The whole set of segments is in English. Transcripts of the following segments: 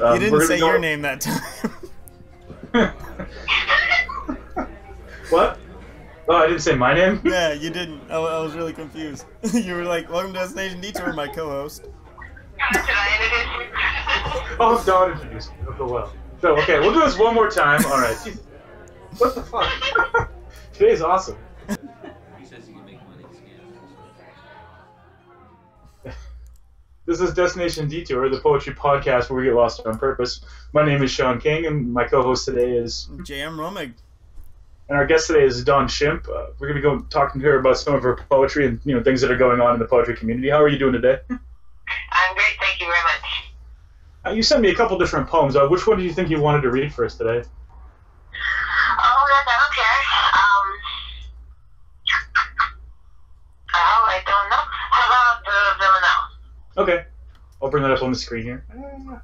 Um, you didn't say go- your name that time. What? Oh, I didn't say my name. yeah, you didn't. I, I was really confused. you were like, "Welcome to Destination Detour," my co-host. Did I introduce you? Oh, Dawn introduced me. Okay, well. So, okay, we'll do this one more time. All right. What the fuck? Today's awesome. This is Destination Detour, the poetry podcast where we get lost on purpose. My name is Sean King, and my co-host today is, J.M. Romig. and our guest today is Dawn Shimp. Uh, we're gonna go talking to her about some of her poetry and you know things that are going on in the poetry community. How are you doing today? I'm great, thank you very much. Uh, you sent me a couple different poems. Uh, which one do you think you wanted to read for us today? Okay, I'll bring that up on the screen here. On to the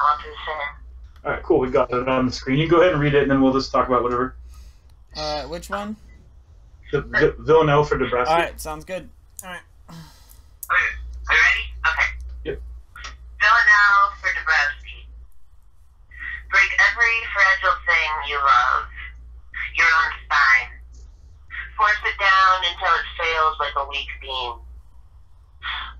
center. All right, cool. We got it on the screen. You go ahead and read it, and then we'll just talk about whatever. Uh, which one? The v- Villanelle for Nebraska. All right, sounds good. All right. Okay, are you ready? Okay. Yep. Villanelle for Dabrowski. Break every fragile thing you love. Your own spine. Force it down until it fails like a weak beam.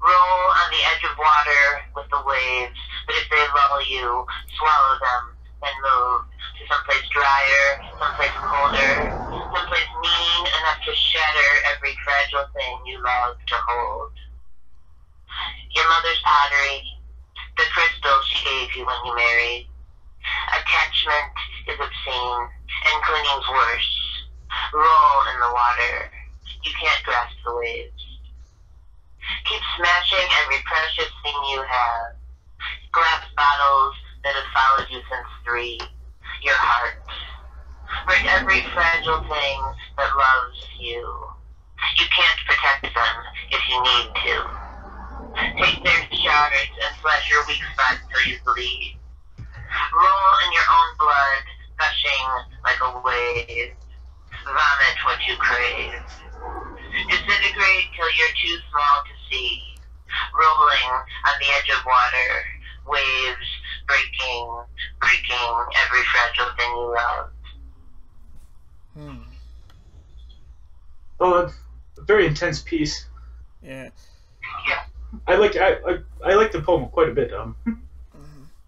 Roll on the edge of water with the waves, but if they lull you, swallow them, then move to someplace drier, someplace colder, someplace mean enough to shatter every fragile thing you love to hold. Your mother's pottery, the crystal she gave you when you married. Attachment is obscene, and clinging's worse. Roll in the water. You can't grasp the waves. Keep smashing every precious thing you have. Glass bottles that have followed you since three. Your heart. Break every fragile thing that loves you. You can't protect them if you need to. Take their shards and slash your weak spots till you bleed. Roll in your own blood, gushing like a wave. Vomit what you crave. Disintegrate till you're too small to see. Rolling on the edge of water, waves breaking, breaking every fragile thing you love. Hmm. Oh, that's a very intense piece. Yeah. Yeah. I like I, I, I like the poem quite a bit. Um, I'm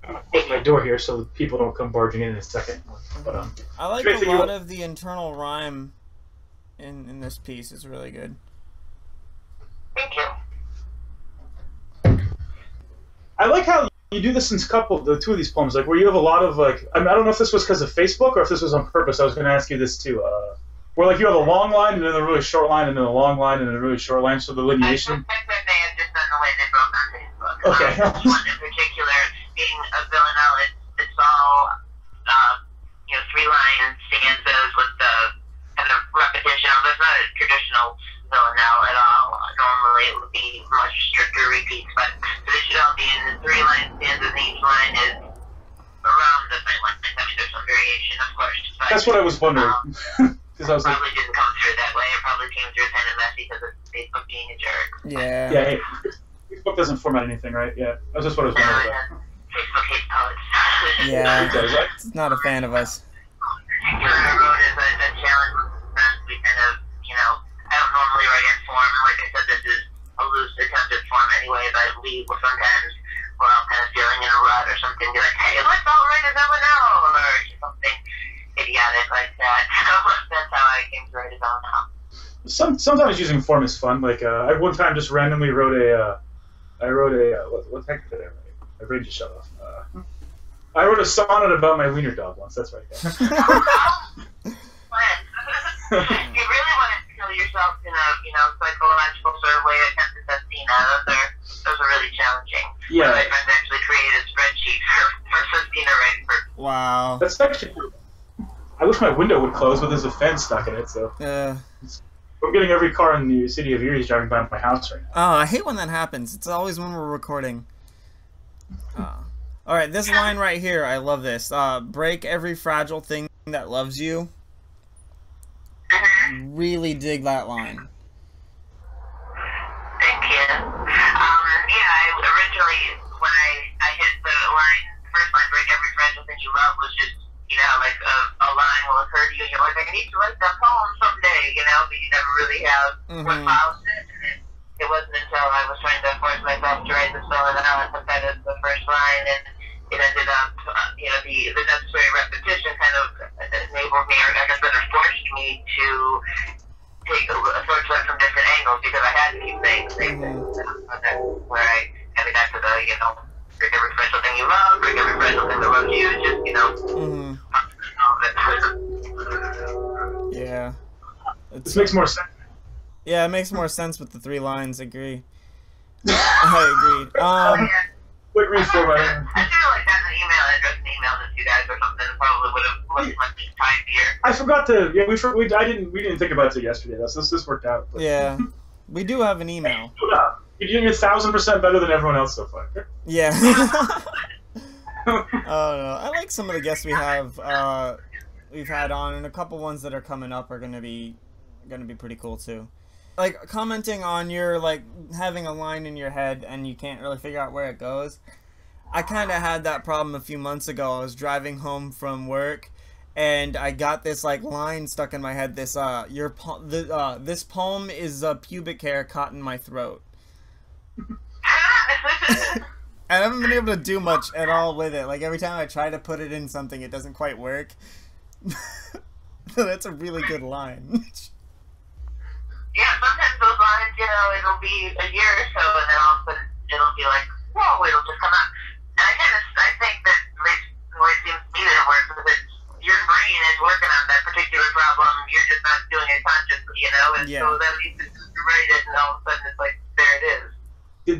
gonna close my door here so that people don't come barging in in a second. But um, I like Great a thing you- lot of the internal rhyme in in this piece. It's really good. Thank you. I like how you do this in a couple, the two of these poems, like where you have a lot of like. I, mean, I don't know if this was because of Facebook or if this was on purpose. I was going to ask you this too. Uh, where like you have a long line and then a really short line and then a long line and then a really short line. So the I lineation. that they have just done the way they broke on Facebook. Okay. Um, one in particular, being a Villanelle, it's, it's all, uh, you know, three line stanzas with the kind of repetition. Although it's not a traditional Villanelle at all. Normally it would be much stricter repeats, but they should all be in the three line stanzas, and each line is around the same length. I mean, there's some variation, of course. But, That's what I was wondering. Um, Because I was like, probably didn't come through that way. It probably came through kind of messy because of Facebook being a jerk. Yeah. yeah, hey, Facebook doesn't format anything, right? Yeah, that's just what I was wondering it about. Facebook hates poets. Yeah. It does. I- It's not a fan of us. Anyway, but sometimes, when I'm kind of feeling in a rut or something, be like, hey, let's all write a Villanelle, or something idiotic like that. So that's how I came to write a Villanelle. Some sometimes using form is fun. Like uh, I one time just randomly wrote a. Uh, I wrote a. Uh, what, what the heck did I write? My brain just shut off. Uh, I wrote a sonnet about my wiener dog once. That's right. When? you really want to kill yourself in a, you know, psychological sort of way attempt to sestina. Those are those are really challenging. Yeah. My friends actually created a spreadsheet for, for sestina writing for Wow. That's actually. I wish my window would close, but there's a fan stuck in it. So Uh, I'm getting every car in the city of Erie is driving by my house right now. oh, I hate when that happens. It's always when we're recording. Uh, all right, this line right here, I love this. Uh, break every fragile thing that loves you. Really dig that line. Thank you. Um, yeah, I originally, when I, I hit the line first line break every friendship that you love was just, you know, like a, a line will occur to you, and you're like, I need to write that poem someday, you know, but you never really have what Mhm. follows it. It, it wasn't until I was trying to force myself to write the spell and I that as the first line, and it ended up, uh, you know, the, the necessary repetition kind of enabled me, or I guess better forced me to take a, a search from different angles because I had to keep saying the same thing. Mhm. That's where I kind of got to the, you know, break every special thing you love, break every special thing that loves you, just, you know, hmm all of it. Yeah. It's, This makes more sense. yeah, it makes more sense with the three lines. Agree. I agree. Um, Quick read for address and to you guys or something that probably would have looked much tidier. I forgot to. Yeah, we, we I didn't we didn't think about it yesterday. That's this this worked out. But. yeah, we do have an email. You're doing a thousand percent better than everyone else so far. Yeah. oh no, I like some of the guests we have. Uh, we've had on, and a couple ones that are coming up are gonna be gonna be pretty cool too. Like commenting on your like having a line in your head and you can't really figure out where it goes. I kind of had that problem a few months ago. I was driving home from work, and I got this like line stuck in my head. This uh, your po- the, uh, this poem is a pubic hair caught in my throat. I haven't been able to do much at all with it. Like every time I try to put it in something, it doesn't quite work. So that's a really good line. yeah, sometimes those lines, you know, it'll be a year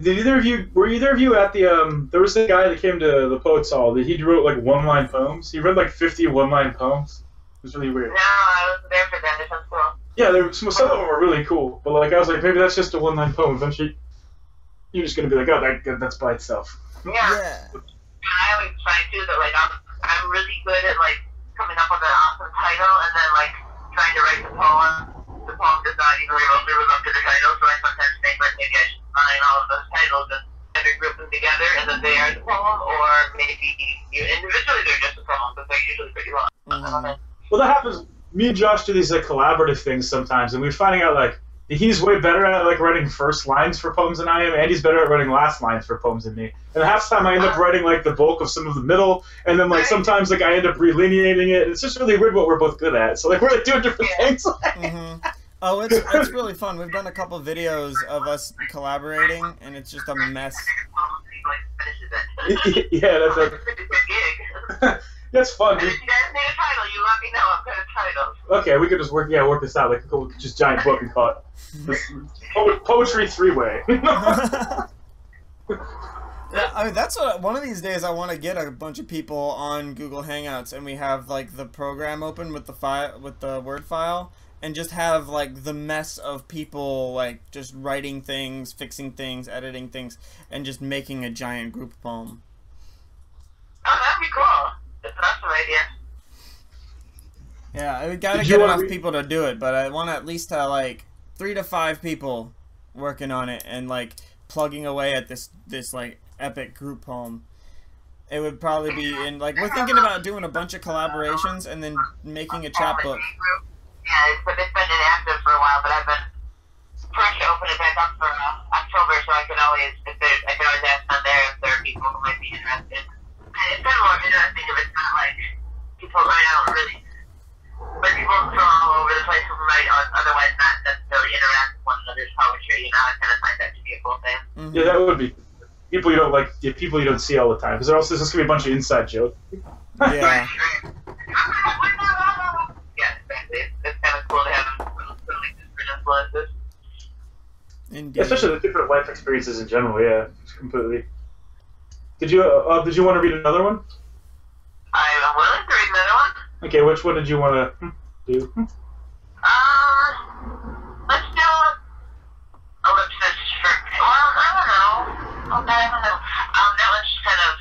Did, did either of you were either of you at the um? There was a guy that came to the Poets Hall. That he wrote like one line poems. He read like 50 one line poems. It was really weird. No, I wasn't there for that. It sounds cool. Yeah, there some, some of them were really cool, but like I was like maybe that's just a one line poem. Eventually, you're just gonna be like, oh, that that's by itself. Yeah. yeah. I always find too that like I'm I'm really good at like coming up with an awesome title and then like trying to write the poem. The poem does not even remotely to the title, so I sometimes think like maybe I should combine all of those titles and either group them together and then they are the poem, or maybe you individually they're just a poem, but they're usually pretty long. Mhm. Well, that happens. Me and Josh do these like collaborative things sometimes, and we're finding out like he's way better at like writing first lines for poems than I am, and he's better at writing last lines for poems than me. And half the time I end up writing like the bulk of some of the middle, and then like sometimes like I end up relineating it. It's just really weird what we're both good at. So like we're like doing different things. mm-hmm. Oh, it's it's really fun. We've done a couple videos of us collaborating, and it's just a mess. yeah, that's a, gig. That's fun. If you guys need a title, you let me know. I'm good at titles. Okay, we could just work yeah work this out like a cool, just giant book and call it this po- poetry three way. I mean that's what one of these days I want to get a bunch of people on Google Hangouts and we have like the program open with the file with the Word file and just have like the mess of people like just writing things, fixing things, editing things, and just making a giant group poem. Oh, that'd be cool. That's an awesome idea. Yeah, we gotta Did get enough re- people to do it, but I want at least have like three to five people working on it and like plugging away at this this like epic group poem. It would probably be in like we're thinking about doing a bunch of collaborations and then making a chapbook. Yeah, it's been, it's been inactive for a while, but I've been trying to open it back up for uh, October, so I can always, if there, I can always ask on there if there are people who might be interested. And it's been more interesting if it's not like people right out really, but people from all over the place who might otherwise not necessarily interact with one another's poetry. You know, I kind of find that to be a cool thing. Mm-hmm. Yeah, that would be people you don't like. Yeah, people you don't see all the time. Because also there's just gonna be a bunch of inside jokes. Yeah. yeah, exactly. It's, it's kind of cool to have really different influences. Indeed. Especially the different life experiences in general. Yeah, just completely. Did you uh, uh, did you want to read another one? I'm willing to read another one. Okay, which one did you want to do? Um, let's do ellipsis for. Well, I don't know. Okay, I don't know. Um, that one's kind of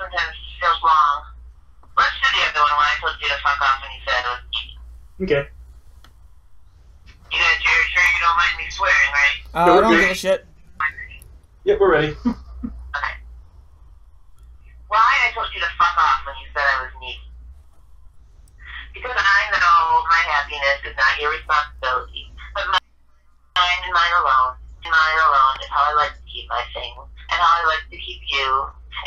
sometimes feels long. Let's do the other one when I told you to fuck off when you said it was. Okay. You guys, you're sure you don't mind me swearing, right? Uh, I don't give a shit. Yep, we're ready. Okay. Why I told you to fuck off when you said I was needy? Because I know happiness is not your responsibility, but mine and mine alone. And mine alone is how I like to keep my thing, and how I like to keep you.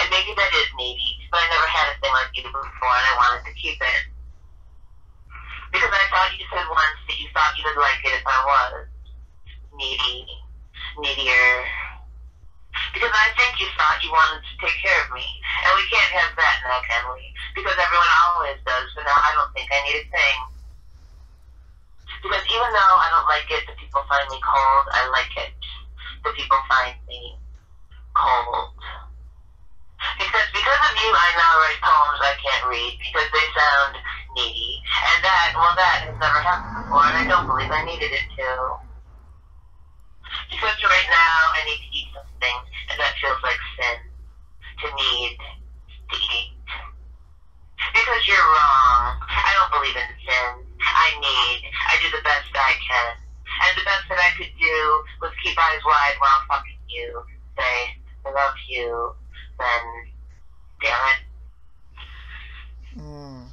And maybe that is needy, but I never had a thing like you before, and I wanted to keep it. Because I thought you said once that you thought you would like it if I was needy, needier. Because I think you thought you wanted to take care of me, and we can't have that now, can we? Because everyone always does, but now I don't think I need a thing. Because even though I don't like it that people find me cold, I like it that people find me cold. Because because of you, I now write poems I can't read because they sound needy, and that well, that has never happened before, and I don't believe I needed it to. Because right now I need to eat something, and that feels like sin. To need to eat. Because you're wrong. I don't believe in sin. I need. I do the best I can. And the best that I could do was keep eyes wide while fucking you. Say, I love you. Then, damn it. Mm.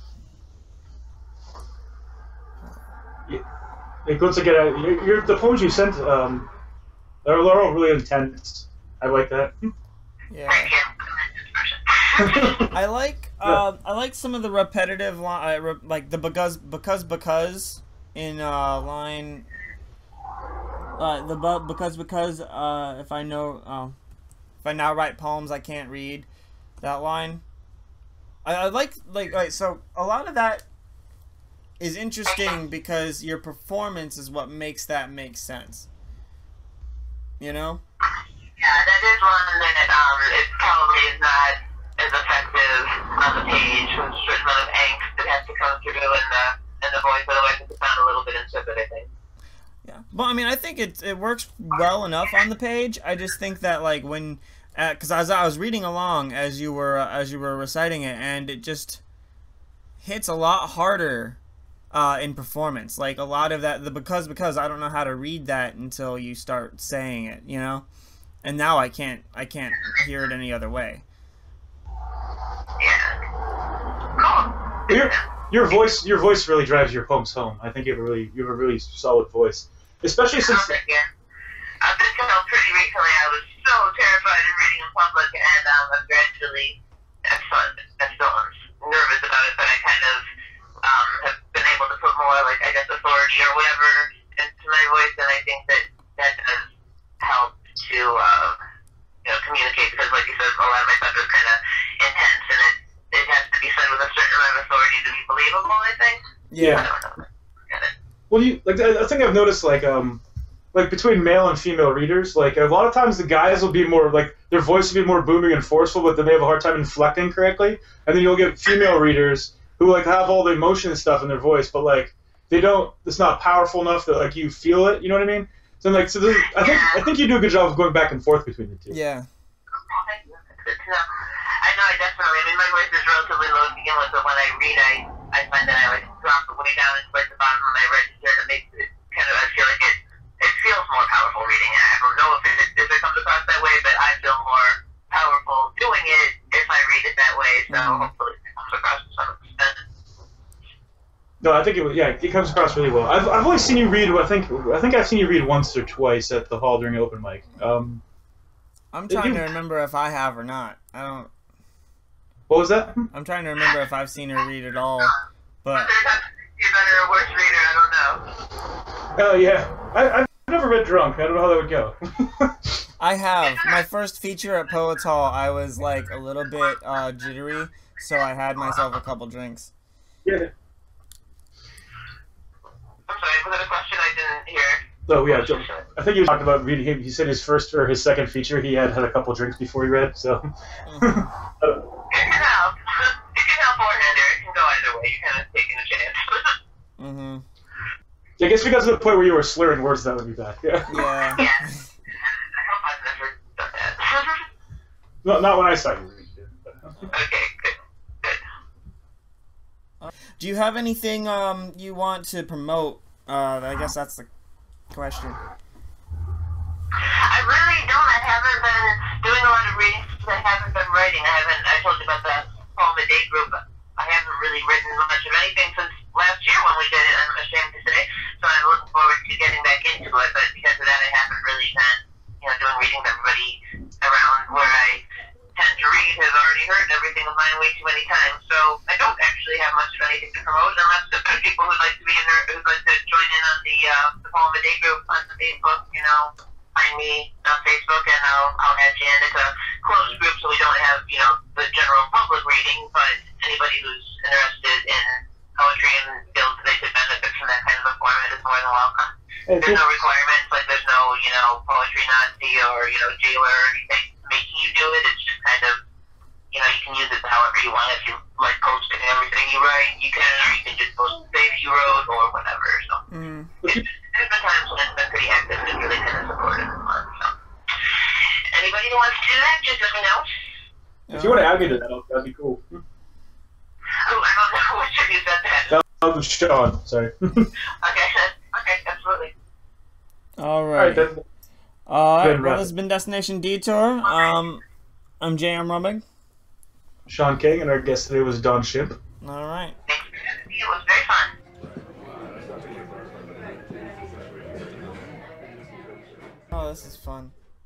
Like, once again, uh, your, your, the poems you sent, um, they're, they're all really intense. I like that. Yeah. I like um, I like some of the repetitive line, uh, re- like the because because because in uh, line uh, the bu- because because uh, if I know um, if I now write poems I can't read that line. I, I like like like so a lot of that is interesting because your performance is what makes that make sense. You know? Yeah, that is one that um, it probably is not as effective on the page with a certain amount of angst that has to come through in the in the voice. Otherwise, it could sound a little bit insipid. I think. Yeah. Well, I mean, I think it it works well enough on the page. I just think that like when, because as I was reading along as you were uh, as you were reciting it, and it just hits a lot harder uh, in performance. Like a lot of that, the because because I don't know how to read that until you start saying it, you know. And now I can't I can't hear it any other way. Your, your voice, your voice really drives your poems home. I think you have a really, you have a really solid voice, especially since. I've been told pretty recently I was so terrified of reading in public, and um, gradually, I'm still, I'm still nervous about it, but I kind of um, have been able to put more, like, I guess, authority or whatever into my voice, and I think that that does help to, uh, you know, communicate, because, like you said, a lot of my stuff is kind of intense, and it, it has to be said with a certain amount of authority to be believable, I think. I Yeah. don't know. Get it. Well, you like I I think I've noticed like um like between male and female readers, like a lot of times the guys will be more like their voice will be more booming and forceful, but then they have a hard time inflecting correctly. And then you'll get female readers who like have all the emotion and stuff in their voice, but like they don't. It's not powerful enough that like you feel it. You know what I mean? So like so this, I think I think you do a good job of going back and forth between the two. Yeah. Oh, thank you. That's good to know. I know I definitely, I mean, my voice is relatively low to begin with, but when I read, I, I find that I like drop it way down into like the bottom of my register, and it makes it kind of, I feel like it, it feels more powerful reading it. I don't know if it, if it comes across that way, but I feel more powerful doing it if I read it that way, so Mhm. hopefully it comes across to some extent. No, I think it was yeah, it comes across really well. I've, I've only seen you read. I think I think I've seen you read once or twice at the hall during open mic. Um, I'm trying you- to remember if I have or not. I don't. What was that? I'm trying to remember if I've seen her read at all. But There's not be a better or worse reader, I don't know. Oh yeah, I, I've never read drunk. I don't know how that would go. I have. My first feature at Poets Hall, I was like a little bit uh, jittery, so I had myself a couple drinks. yeah. I'm sorry, was that a question I didn't hear? Oh yeah, Joe- I think you talked about reading. He, he said his first or his second feature, he had had a couple drinks before he read. So, Mhm. It can help. It can help or hinder. It can go either way. You're kind of taking a chance. Hmm I guess if you got to the point where you were slurring words, that would be bad. Yeah, Yeah. Yeah. I hope I've never done that. not, not when I saw you read. it, but- okay, good. Good. Do you have anything um you want to promote? Uh, I guess that's the question. I really don't. I haven't been doing a lot of reading since I haven't been writing. I haven't. I told you about the poem a day group. I haven't really written much of anything since last year when we did it, I'm ashamed to say. So I'm looking forward to getting back into it, but because of that, I haven't really been, you know, doing readings. Everybody around where I tend to read has already heard everything of mine way too many times. So I don't actually have much of anything to promote, unless if there's people who'd like to be in there, who'd like to join in on the uh, the Palm Day group on the Facebook, you know. Find me on Facebook and I'll, I'll add you in. It's a closed group, so we don't have, you know, the general public reading, but anybody who's interested in poetry and feels that they could benefit from that kind of a format is more than welcome. Hey, There's no requirements, like there's no, you know, poetry Nazi or, you know, jailer or anything making you do it. It's just kind of, you know, you can use it however you want. If you like posting everything you write, you can, or you can just post the that you wrote or whatever. So Mm. it's, there's been times when it's been pretty active and really kind of supportive and fun. So anybody who wants to do that, just let me know. if you want to add me to that, that'd be cool. Said that. That was Sean. Sorry. Okay, okay, absolutely. All All right, right. then. All right. Good Well, this has been Destination Detour. Um, I'm J.M. Romig. Sean King, and our guest today was Dawn Shimp. All right. Thanks for having me. It was very fun. Oh, this is fun.